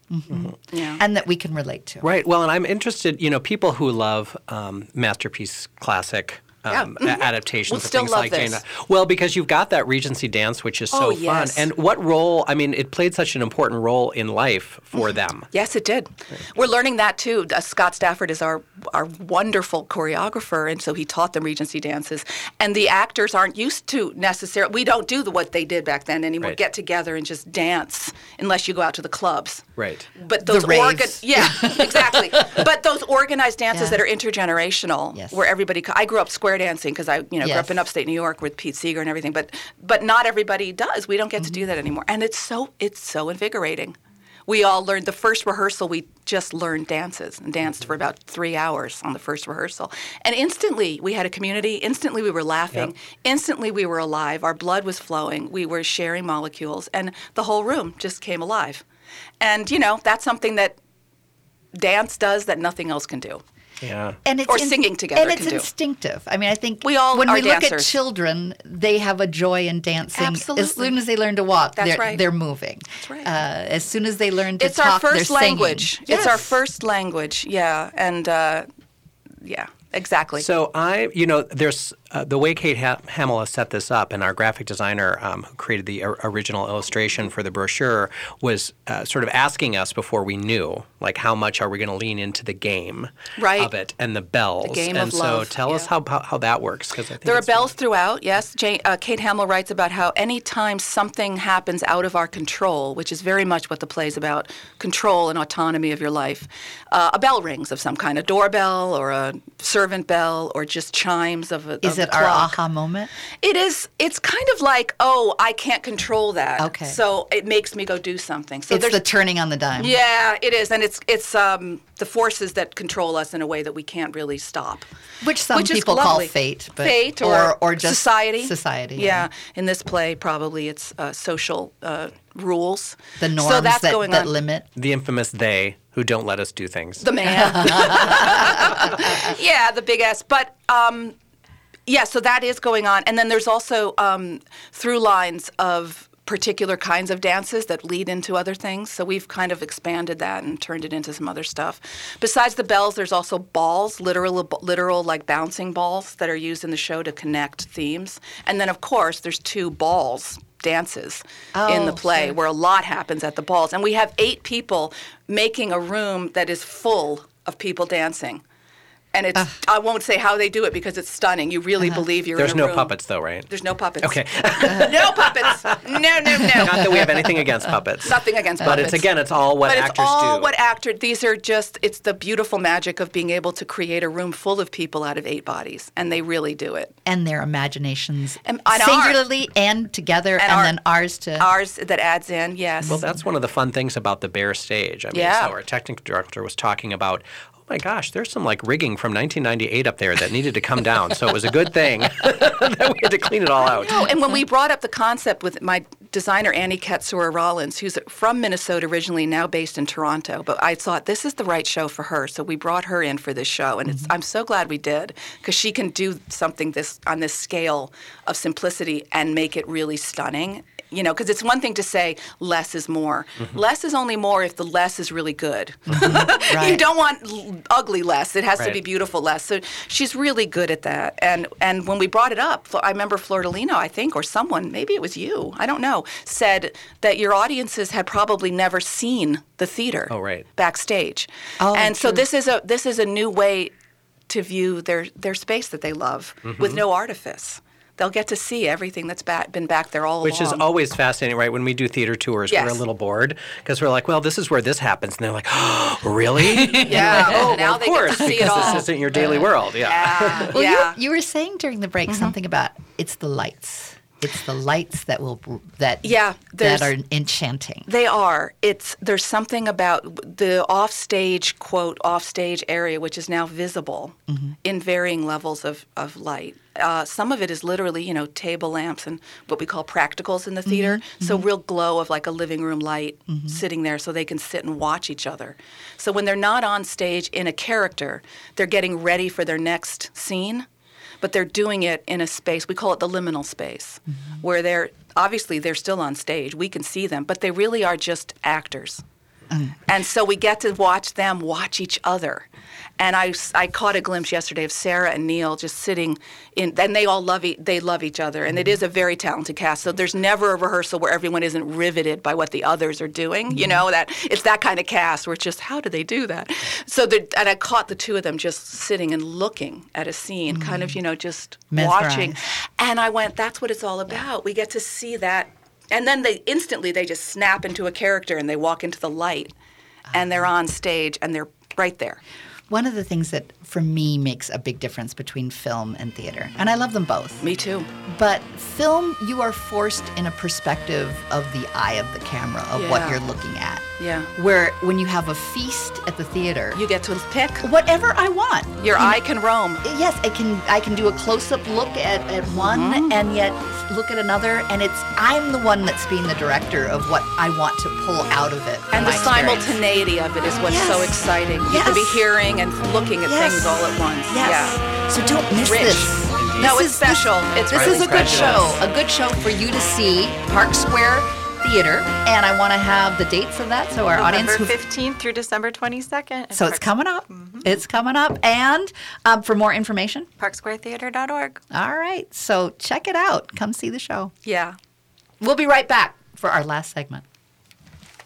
Yeah. and that we can relate to. Right. Well, and I'm interested, you know, people who love um, masterpiece classic. Yeah. Um, Mhm. a- adaptations We'll of things like this. Jane. Well, because you've got that Regency dance, which is so Oh, yes. fun. And what role? I mean, it played such an important role in life for them. Yes, it did. We're learning that too. Uh, Scott Stafford is our our wonderful choreographer, and so he taught them Regency dances. And the actors aren't used to necessarily. We don't do the, what they did back then anymore. Right. Get together and just dance, unless you go out to the clubs. Right. But those raves. organ, yeah, exactly. but those organized dances Yeah. that are intergenerational, Yes. where everybody. co- I grew up square dancing because I, you know, grew up in upstate New York with Pete Seeger and everything. But but not everybody does. We don't get to do mm-hmm. that anymore, and it's so it's so invigorating. We all learned the first rehearsal. We just learned dances and danced for mm-hmm. about three hours on the first rehearsal, and instantly we had a community. Instantly we were laughing. Instantly we were alive. Our blood was flowing. We were sharing molecules, and the whole room just came alive. And you know that's something that dance does that nothing else can do. Yeah. And it's Or in- singing together and it's can do. instinctive. I mean, I think We all when are we look at children, they have a joy in dancing. Absolutely. As soon as they learn to walk, That's they're right. they're moving. That's right. Uh, as soon as they learn to it's talk, our first they're singing. language. It's our first language. Yeah, and uh, yeah, exactly. So I, you know, there's uh, the way Kate ha- Hamill has set this up, and our graphic designer um, who created the or- original illustration for the brochure was uh, sort of asking us before we knew, like, how much are we going to lean into the game Right. of it and the bells? game and of so love, tell us how, how how that works because There are bells throughout, yes. Jane, uh, Kate Hamill writes about how anytime something happens out of our control, which is very much what the play is about control and autonomy of your life, uh, a bell rings of some kind, a doorbell or a servant bell or just chimes of a Is it a our aha moment? It is. It's kind of like, oh, I can't control that. Okay. So it makes me go do something. So it's there's the turning on the dime. Yeah, it is, and it's it's um, the forces that control us in a way that we can't really stop. Which some Which is people call fate, but, fate or, or or just society. Society. Yeah. in this play, probably it's uh, social uh, rules. The norms so that's that, going that on. limit. the infamous they who don't let us do things. The man. yeah, the big S. But um, yeah, so that is going on, and then there's also um, through lines of particular kinds of dances that lead into other things. So we've kind of expanded that and turned it into some other stuff. Besides the bells, there's also balls, literal, literal like bouncing balls that are used in the show to connect themes. And then, of course, there's two balls dances in the Oh, play sure. where a lot happens at the balls. And we have eight people making a room that is full of people dancing. And it's, I won't say how they do it because it's stunning. You really uh-huh. believe you're There's in a no room. puppets though, right? There's no puppets. Okay. no puppets. No, no, no. Not that we have anything against puppets. Nothing against But puppets. But it's again, it's all what but actors it's all do. what actor. These are just. It's the beautiful magic of being able to create a room full of people out of eight bodies, and they really do it. And their imaginations And- and singularly and together, and, our- then ours to Ours that adds in. Yes. Well, that's one of the fun things about the bare stage. I mean, Yeah. so our technical director was talking about, my gosh, there's some like rigging from 1998 up there that needed to come down. So it was a good thing that we had to clean it all out. No, and when we brought up the concept with my designer Annie Katsura Rollins, who's from Minnesota originally, now based in Toronto, but I thought this is the right show for her, so we brought her in for this show, and it's, mm-hmm. I'm so glad we did because she can do something this on this scale of simplicity and make it really stunning. You know, because it's one thing to say less is more. Mm-hmm. Less is only more if the less is really good. Mm-hmm. you don't want l- ugly less. It has to be beautiful less. So she's really good at that. And and when we brought it up, I remember Flordelino, I think, or someone, maybe it was you, I don't know, said that your audiences had probably never seen the theater Oh, right. backstage. Oh, and so this is a this is a new way to view their their space that they love with mm-hmm. no artifice. They'll get to see everything that's ba- been back there all Which is always fascinating, right? When we do theater tours, we're a little bored because we're like, well, this is where this happens. And they're like, oh, really? Yeah, like, oh, oh now well, of they get to course, see it because all. this isn't your daily world. Yeah. Well, yeah. you, you were saying during the break mm-hmm. something about it's the lights. It's the lights that will that Yeah, that are enchanting. They are. It's there's something about the offstage quote offstage area which is now visible Mm-hmm. in varying levels of of light. Uh, some of it is literally you know table lamps and what we call practicals in the theater. Mm-hmm. So real glow of like a living room light sitting there so they can sit and watch each other. So when they're not on stage in a character, they're getting ready for their next scene but they're doing it in a space we call it the liminal space mm-hmm. where they're obviously they're still on stage. We can see them but they really are just actors Mm. and so we get to watch them watch each other. And I, I caught a glimpse yesterday of Sarah and Neil just sitting in and they all love e- they love each other. And it mm. is a very talented cast. So there's never a rehearsal where everyone isn't riveted by what the others are doing you mm-hmm. know that it's that kind of cast where it's just how do they do that? So the, and I caught the two of them just sitting and looking at a scene kind of mm. you know just watching. And I went that's what it's all about. We get to see that and then they instantly they just snap into a character and they walk into the light. And they're on stage and they're right there. One of the things that for me makes a big difference between film and theater, and I love them both. Me too. But film, you are forced in a perspective of the eye of the camera of what you're looking at. Yeah. Where when you have a feast at the theater, You get to pick whatever I want. Your You eye know, can roam. Yes, I can. I can do a close-up look at, at one, Mm-hmm. and yet look at another, and it's I'm the one that's being the director of what I want to pull out of it. And the simultaneity of it is what's so Yes. exciting. You can be hearing and looking at Yes. things all at once. Yes. Yeah. So don't miss Rich. this. No, This it's is- special. This, It's this really is a good show. A good show for you to see. Park Square Theatre, and I want to have the dates of that so our audience. November 15th through December 22nd. so it's coming up. It's coming up, and um, for more information, parksquaretheatre.org. all right. So check it out. Come see the show. Yeah. We'll be right back for our last segment.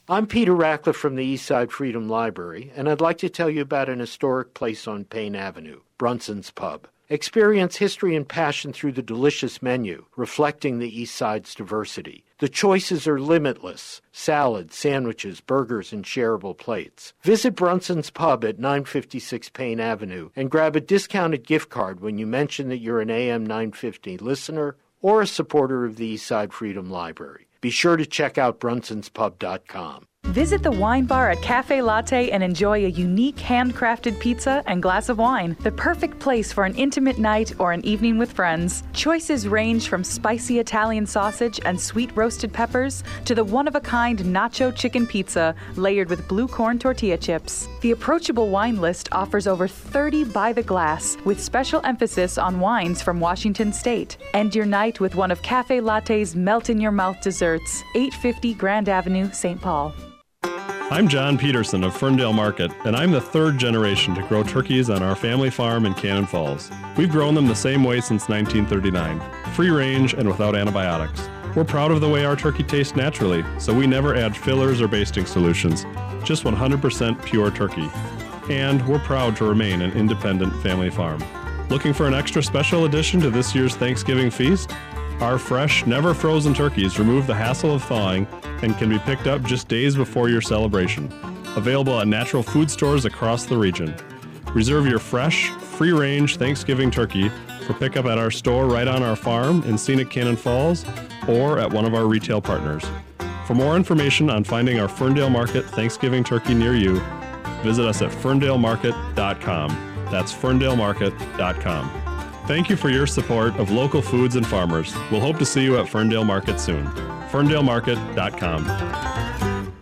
I'm Peter Rachleff from the Eastside Freedom Library, and I'd like to tell you about an historic place on Payne Avenue, Brunson's Pub. Experience history and passion through the delicious menu, reflecting the East Side's diversity. The choices are limitless salads, sandwiches, burgers, and shareable plates. Visit Brunson's Pub at 956 Payne Avenue and grab a discounted gift card when you mention that you're an AM 950 listener or a supporter of the Eastside Freedom Library. Be sure to check out brunsonspub.com. Visit the wine bar at Cafe Latte and enjoy a unique handcrafted pizza and glass of wine. The perfect place for an intimate night or an evening with friends. Choices range from spicy Italian sausage and sweet roasted peppers to the one of a kind nacho chicken pizza layered with blue corn tortilla chips. The approachable wine list offers over 30 by the glass with special emphasis on wines from Washington State. End your night with one of Cafe Latte's melt in your mouth desserts, 850 Grand Avenue, St. Paul. I'm John Peterson of Ferndale Market, and I'm the third generation to grow turkeys on our family farm in Cannon Falls. We've grown them the same way since 1939 free range and without antibiotics. We're proud of the way our turkey tastes naturally, so we never add fillers or basting solutions, just 100% pure turkey. And we're proud to remain an independent family farm. Looking for an extra special addition to this year's Thanksgiving feast? Our fresh, never frozen turkeys remove the hassle of thawing and can be picked up just days before your celebration. Available at natural food stores across the region. Reserve your fresh, free range Thanksgiving turkey for pickup at our store right on our farm in scenic Cannon Falls or at one of our retail partners. For more information on finding our Ferndale Market Thanksgiving turkey near you, visit us at ferndalemarket.com. That's ferndalemarket.com. Thank you for your support of local foods and farmers. We'll hope to see you at Ferndale Market soon. ferndalemarket.com.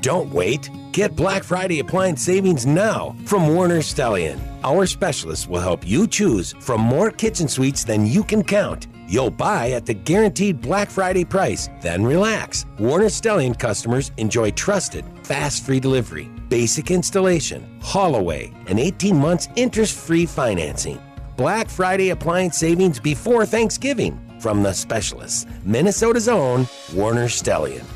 Don't wait. Get Black Friday appliance savings now from Warners' Stellian. Our specialists will help you choose from more kitchen suites than you can count. You'll buy at the guaranteed Black Friday price, then relax. Warners' Stellian customers enjoy trusted, fast free delivery, basic installation, haul away, and 18 months interest free financing. Black Friday appliance savings before Thanksgiving from the specialists, Minnesota's own Warners' Stellian.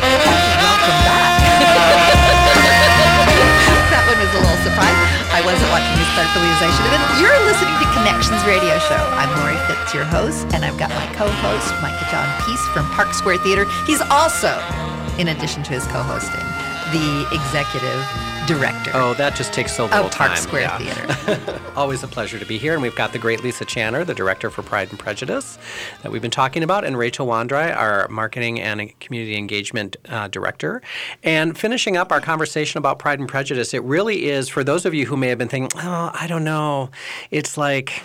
that one was a little surprise. I wasn't watching this fertilization event. You're listening to Connections Radio Show. I'm Lori Fitz, your host, and I've got my co-host, Michael John Pease from Park Square Theatre. He's also, in addition to his co-hosting, the executive director. Oh, that just takes so little of Park time. Square yeah. Theater. Always a pleasure to be here. And we've got the great Lisa Channer, the director for Pride and Prejudice, that we've been talking about, and Rachel Wandry, our marketing and community engagement uh, director. And finishing up our conversation about Pride and Prejudice, it really is for those of you who may have been thinking, oh, I don't know, it's like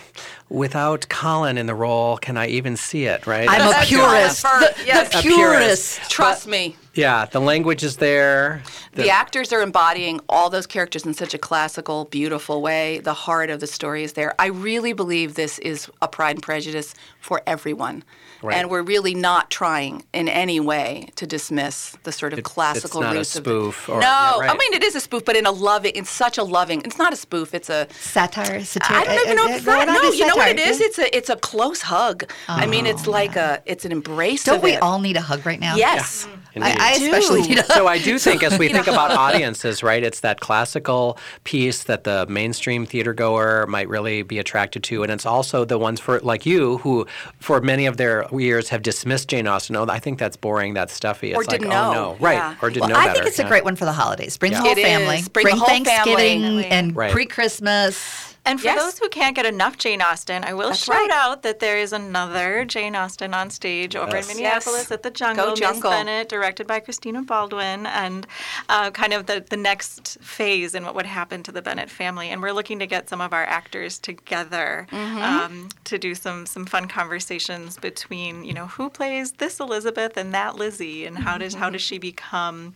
without Colin in the role, can I even see it, right? I'm a purist. The, yes. the purist. Trust me. Yeah, the language is there. The, actors are embodying all those characters in such a classical, beautiful way. The heart of the story is there. I really believe this is a Pride and Prejudice for everyone. Right. And we're really not trying in any way to dismiss the sort of classical it's not roots a of spoof. it. Or, no, yeah, right. I mean it is a spoof, but in a loving, in such a loving. It's not a spoof. It's a satire. satire I don't even know if it's uh, uh, No, is you know what it is. It's a it's a close hug. I mean, it's like a it's an embrace. Don't of we it. all need a hug right now? Yes. I, I especially need a hug. So I do think, as we think about audiences, right, it's that classical piece that the mainstream theater goer might really be attracted to, and it's also the ones for like you who, for many of their years, have dismissed Jane Austen. Oh, I think that's boring, that's stuffy. It's Or like, didn't oh know. no, right, Yeah. or didn't well, know I better. think it's a great one for the holidays. Bring Yeah. the whole It is. family. Bring the whole Thanksgiving family. and Right. pre-Christmas. And for Yes. those who can't get enough Jane Austen, I will That's shout right. out that there is another Jane Austen on stage over in Minneapolis Yes. at the Jungle, Go Miss Jungle. Bennet, directed by Christina Baldwin, and uh, kind of the, the next phase in what would happen to the Bennet family. And we're looking to get some of our actors together Mm-hmm. um, to do some some fun conversations between you know who plays this Elizabeth and that Lizzie, and how does how does she become,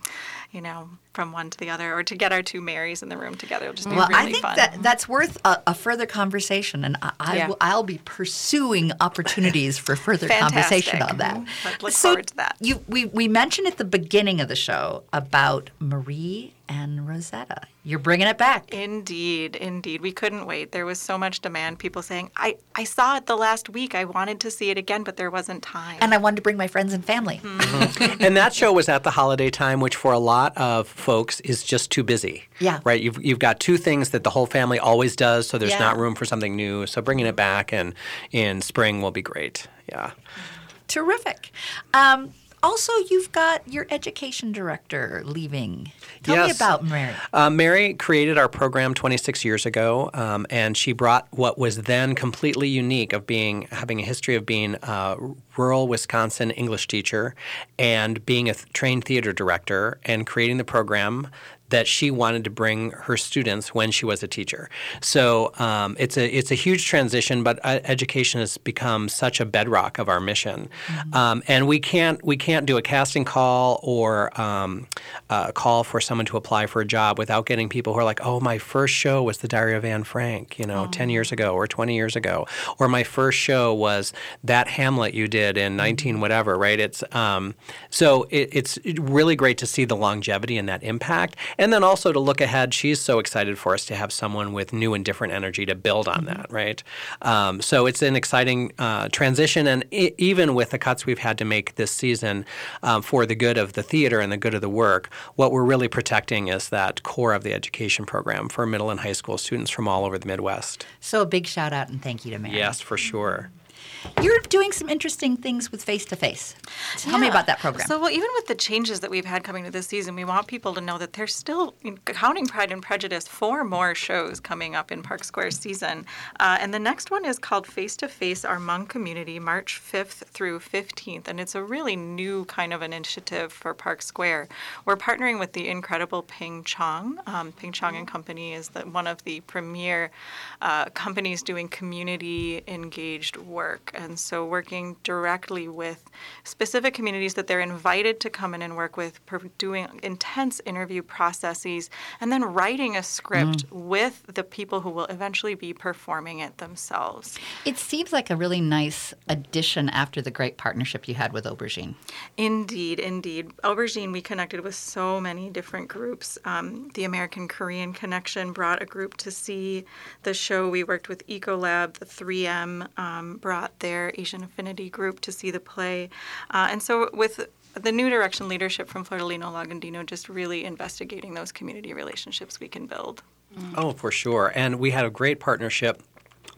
you know, from one to the other, or to get our two Marys in the room together. It'll just be Well, really I think fun. that that's worth a, a further conversation, and I, I Yeah. will, I'll be pursuing opportunities for further conversation on that. But look so forward to that. You, we, we mentioned at the beginning of the show about Marie and Rosetta. You're bringing it back. Indeed, indeed. We couldn't wait. There was so much demand. People saying, I, I saw it the last week. I wanted to see it again, but there wasn't time. And I wanted to bring my friends and family. and that show was at the holiday time, which for a lot of folks is just too busy. Yeah. Right. You've you've got two things that the whole family always does, so there's Yeah. not room for something new. So bringing it back and in spring will be great. Yeah. Terrific. Um, also, you've got your education director leaving. Tell me about Mary. Uh, Mary created our program 26 years ago, um, and she brought what was then completely unique of being having a history of being a rural Wisconsin English teacher and being a th- trained theater director and creating the program that she wanted to bring her students when she was a teacher. So um, it's a it's a huge transition, but uh, education has become such a bedrock of our mission, um, and we can't we can't do a casting call or um, a call for someone to apply for a job without getting people who are like, oh, my first show was the Diary of Anne Frank, you know, ten years ago or twenty years ago, or my first show was that Hamlet you did in nineteen whatever, right? It's um, so it, it's really great to see the longevity and that impact. And then also to look ahead, she's so excited for us to have someone with new and different energy to build on that, right? Um, so it's an exciting uh, transition. And I- even with the cuts we've had to make this season um, for the good of the theater and the good of the work, what we're really protecting is that core of the education program for middle and high school students from all over the Midwest. So a big shout out and thank you to Mary. Yes, for sure. You're doing some interesting things with Face to Face. Tell me about that program. So, well, even with the changes that we've had coming to this season, we want people to know that there's still, counting Pride and Prejudice, four more shows coming up in Park Square season. Uh, and the next one is called Face to Face Our Hmong Community, March 5th through 15th. And it's a really new kind of initiative for Park Square. We're partnering with the incredible Ping Chong. Um, Ping Chong and Company is the, one of the premier uh, companies doing community engaged work work. And so working directly with specific communities that they're invited to come in and work with, per- doing intense interview processes, and then writing a script with the people who will eventually be performing it themselves. It seems like a really nice addition after the great partnership you had with Aubergine. Indeed, indeed. Aubergine, we connected with so many different groups. Um, the American Korean Connection brought a group to see the show. We worked with Ecolab, the 3M um, brought their Asian Affinity group to see the play. Uh, and so, with the New Direction leadership from Flordelino Lagundino, just really investigating those community relationships we can build. Oh, for sure. And we had a great partnership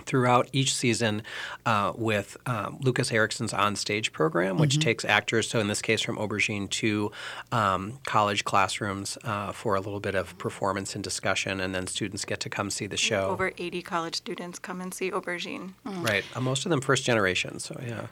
throughout each season uh, with um, Lucas Erickson's on-stage program, which Mm-hmm. Mhm. takes actors, so in this case from Aubergine, to um, college classrooms uh, for a little bit of performance and discussion, and then students get to come see the show. Over 80 college students come and see Aubergine. Right. Uh, most of them first generation, so yeah.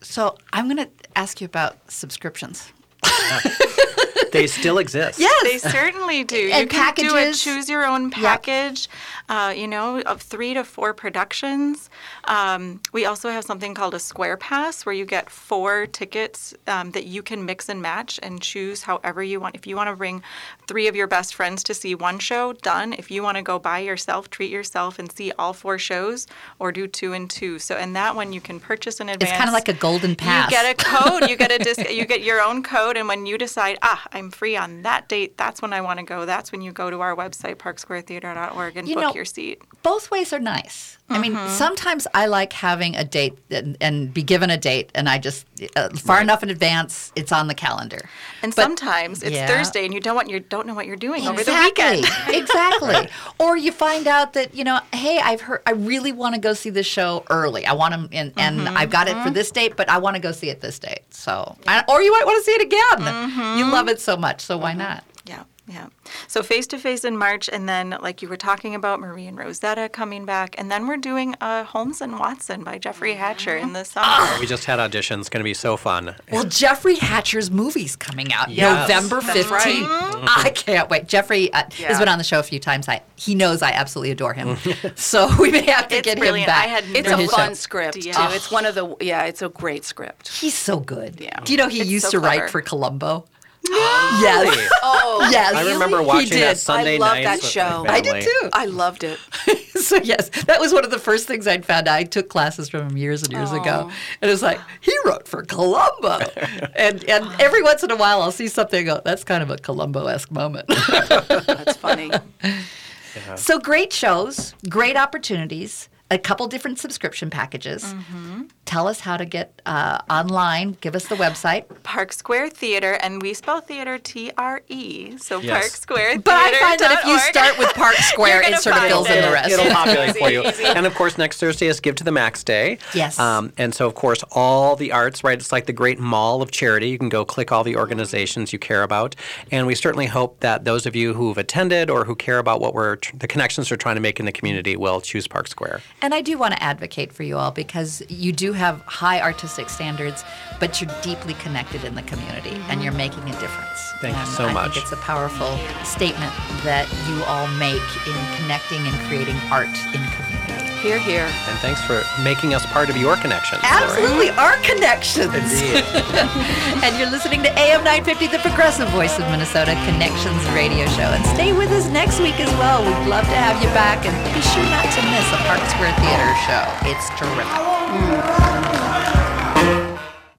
So I'm going to ask you about subscriptions. they still exist. Yes. They certainly do. And you can do a packages. choose your own package, uh, you know, of three to four productions. Um, we also have something called a Square Pass where you get four tickets um, that you can mix and match and choose however you want. If you want to bring three of your best friends to see one show, done. If you want to go by yourself, treat yourself and see all four shows or do two and two. So, and that one you can purchase in advance. It's kind of like a golden pass. You get a code. You get a dis- You get your own code, and when you decide, ah, I'm free on that date, that's when I want to go. That's when you go to our website, parksquaretheatre.org, and You book know, your seat. Both ways are nice. I mean, Mhm. sometimes I like having a date and, and be given a date, and I just uh, far enough in advance, it's on the calendar. And But- sometimes it's Yeah. Thursday, and you don't want you don't know what you're doing over the weekend. exactly. Or you find out that you know, hey, I've heard, I really want to go see this show early. I want to, and, and Mhm. I've got it for this date, but I want to go see it this date. So, I, or you might want to see it again. You love it so much, so why not? Yeah, yeah. So face to face in March, and then like you were talking about Marie and Rosetta coming back, and then we're doing uh, Holmes and Watson by Jeffrey Hatcher in the summer. We just had auditions. It's going to be so fun. Well, Jeffrey Hatcher's movie's coming out Yes. November That's 15th. right. I can't wait. Jeffrey uh, has been on the show a few times. I, he knows I absolutely adore him. so we may have to It's get brilliant. him back. I had it's a fun show. script too. Oh, It's one of the yeah. It's a great script. He's so good. Yeah. Do you know he It's used so to clever. write for Columbo? Really? Yes. Oh, yes. I remember He watching did. that Sunday I love nights that show. I did too. I loved it. so yes, that was one of the first things I'd found out. I took classes from him years and years ago, and it was like he wrote for Columbo, and and every once in a while I'll see something. and Go, that's kind of a Columbo-esque moment. That's funny. So great shows, great opportunities, a couple different subscription packages. Mm-hmm. Tell us how to get uh, online. Give us the website. Park Square Theatre, and we spell theater T R E. So Yes. Park Square Theatre. But I find that if you start with Park Square, it sort of find fills in the rest. It'll populate for you. Easy. And of course, next Thursday is Give to the Max Day. Yes. Um, and so, of course, all the arts, right? It's like the great mall of charity. You can go click all the organizations you care about. And we certainly hope that those of you who've attended or who care about what we're, tr- the connections we're trying to make in the community will choose Park Square. And I do want to advocate for you all because you do have high artistic standards, but you're deeply connected in the community and mm-hmm. you're making a difference. Thank you And so I much. think it's a powerful statement that you all make in connecting and creating art in community. Here, here. And thanks for making us part of your connections. Lori. Absolutely, our connections. Indeed. and you're listening to AM 950, the progressive voice of Minnesota Connections radio show. And stay with us next week as well. We'd love to have you back. And be sure not to miss a Park Square Theatre show. It's terrific. Mm.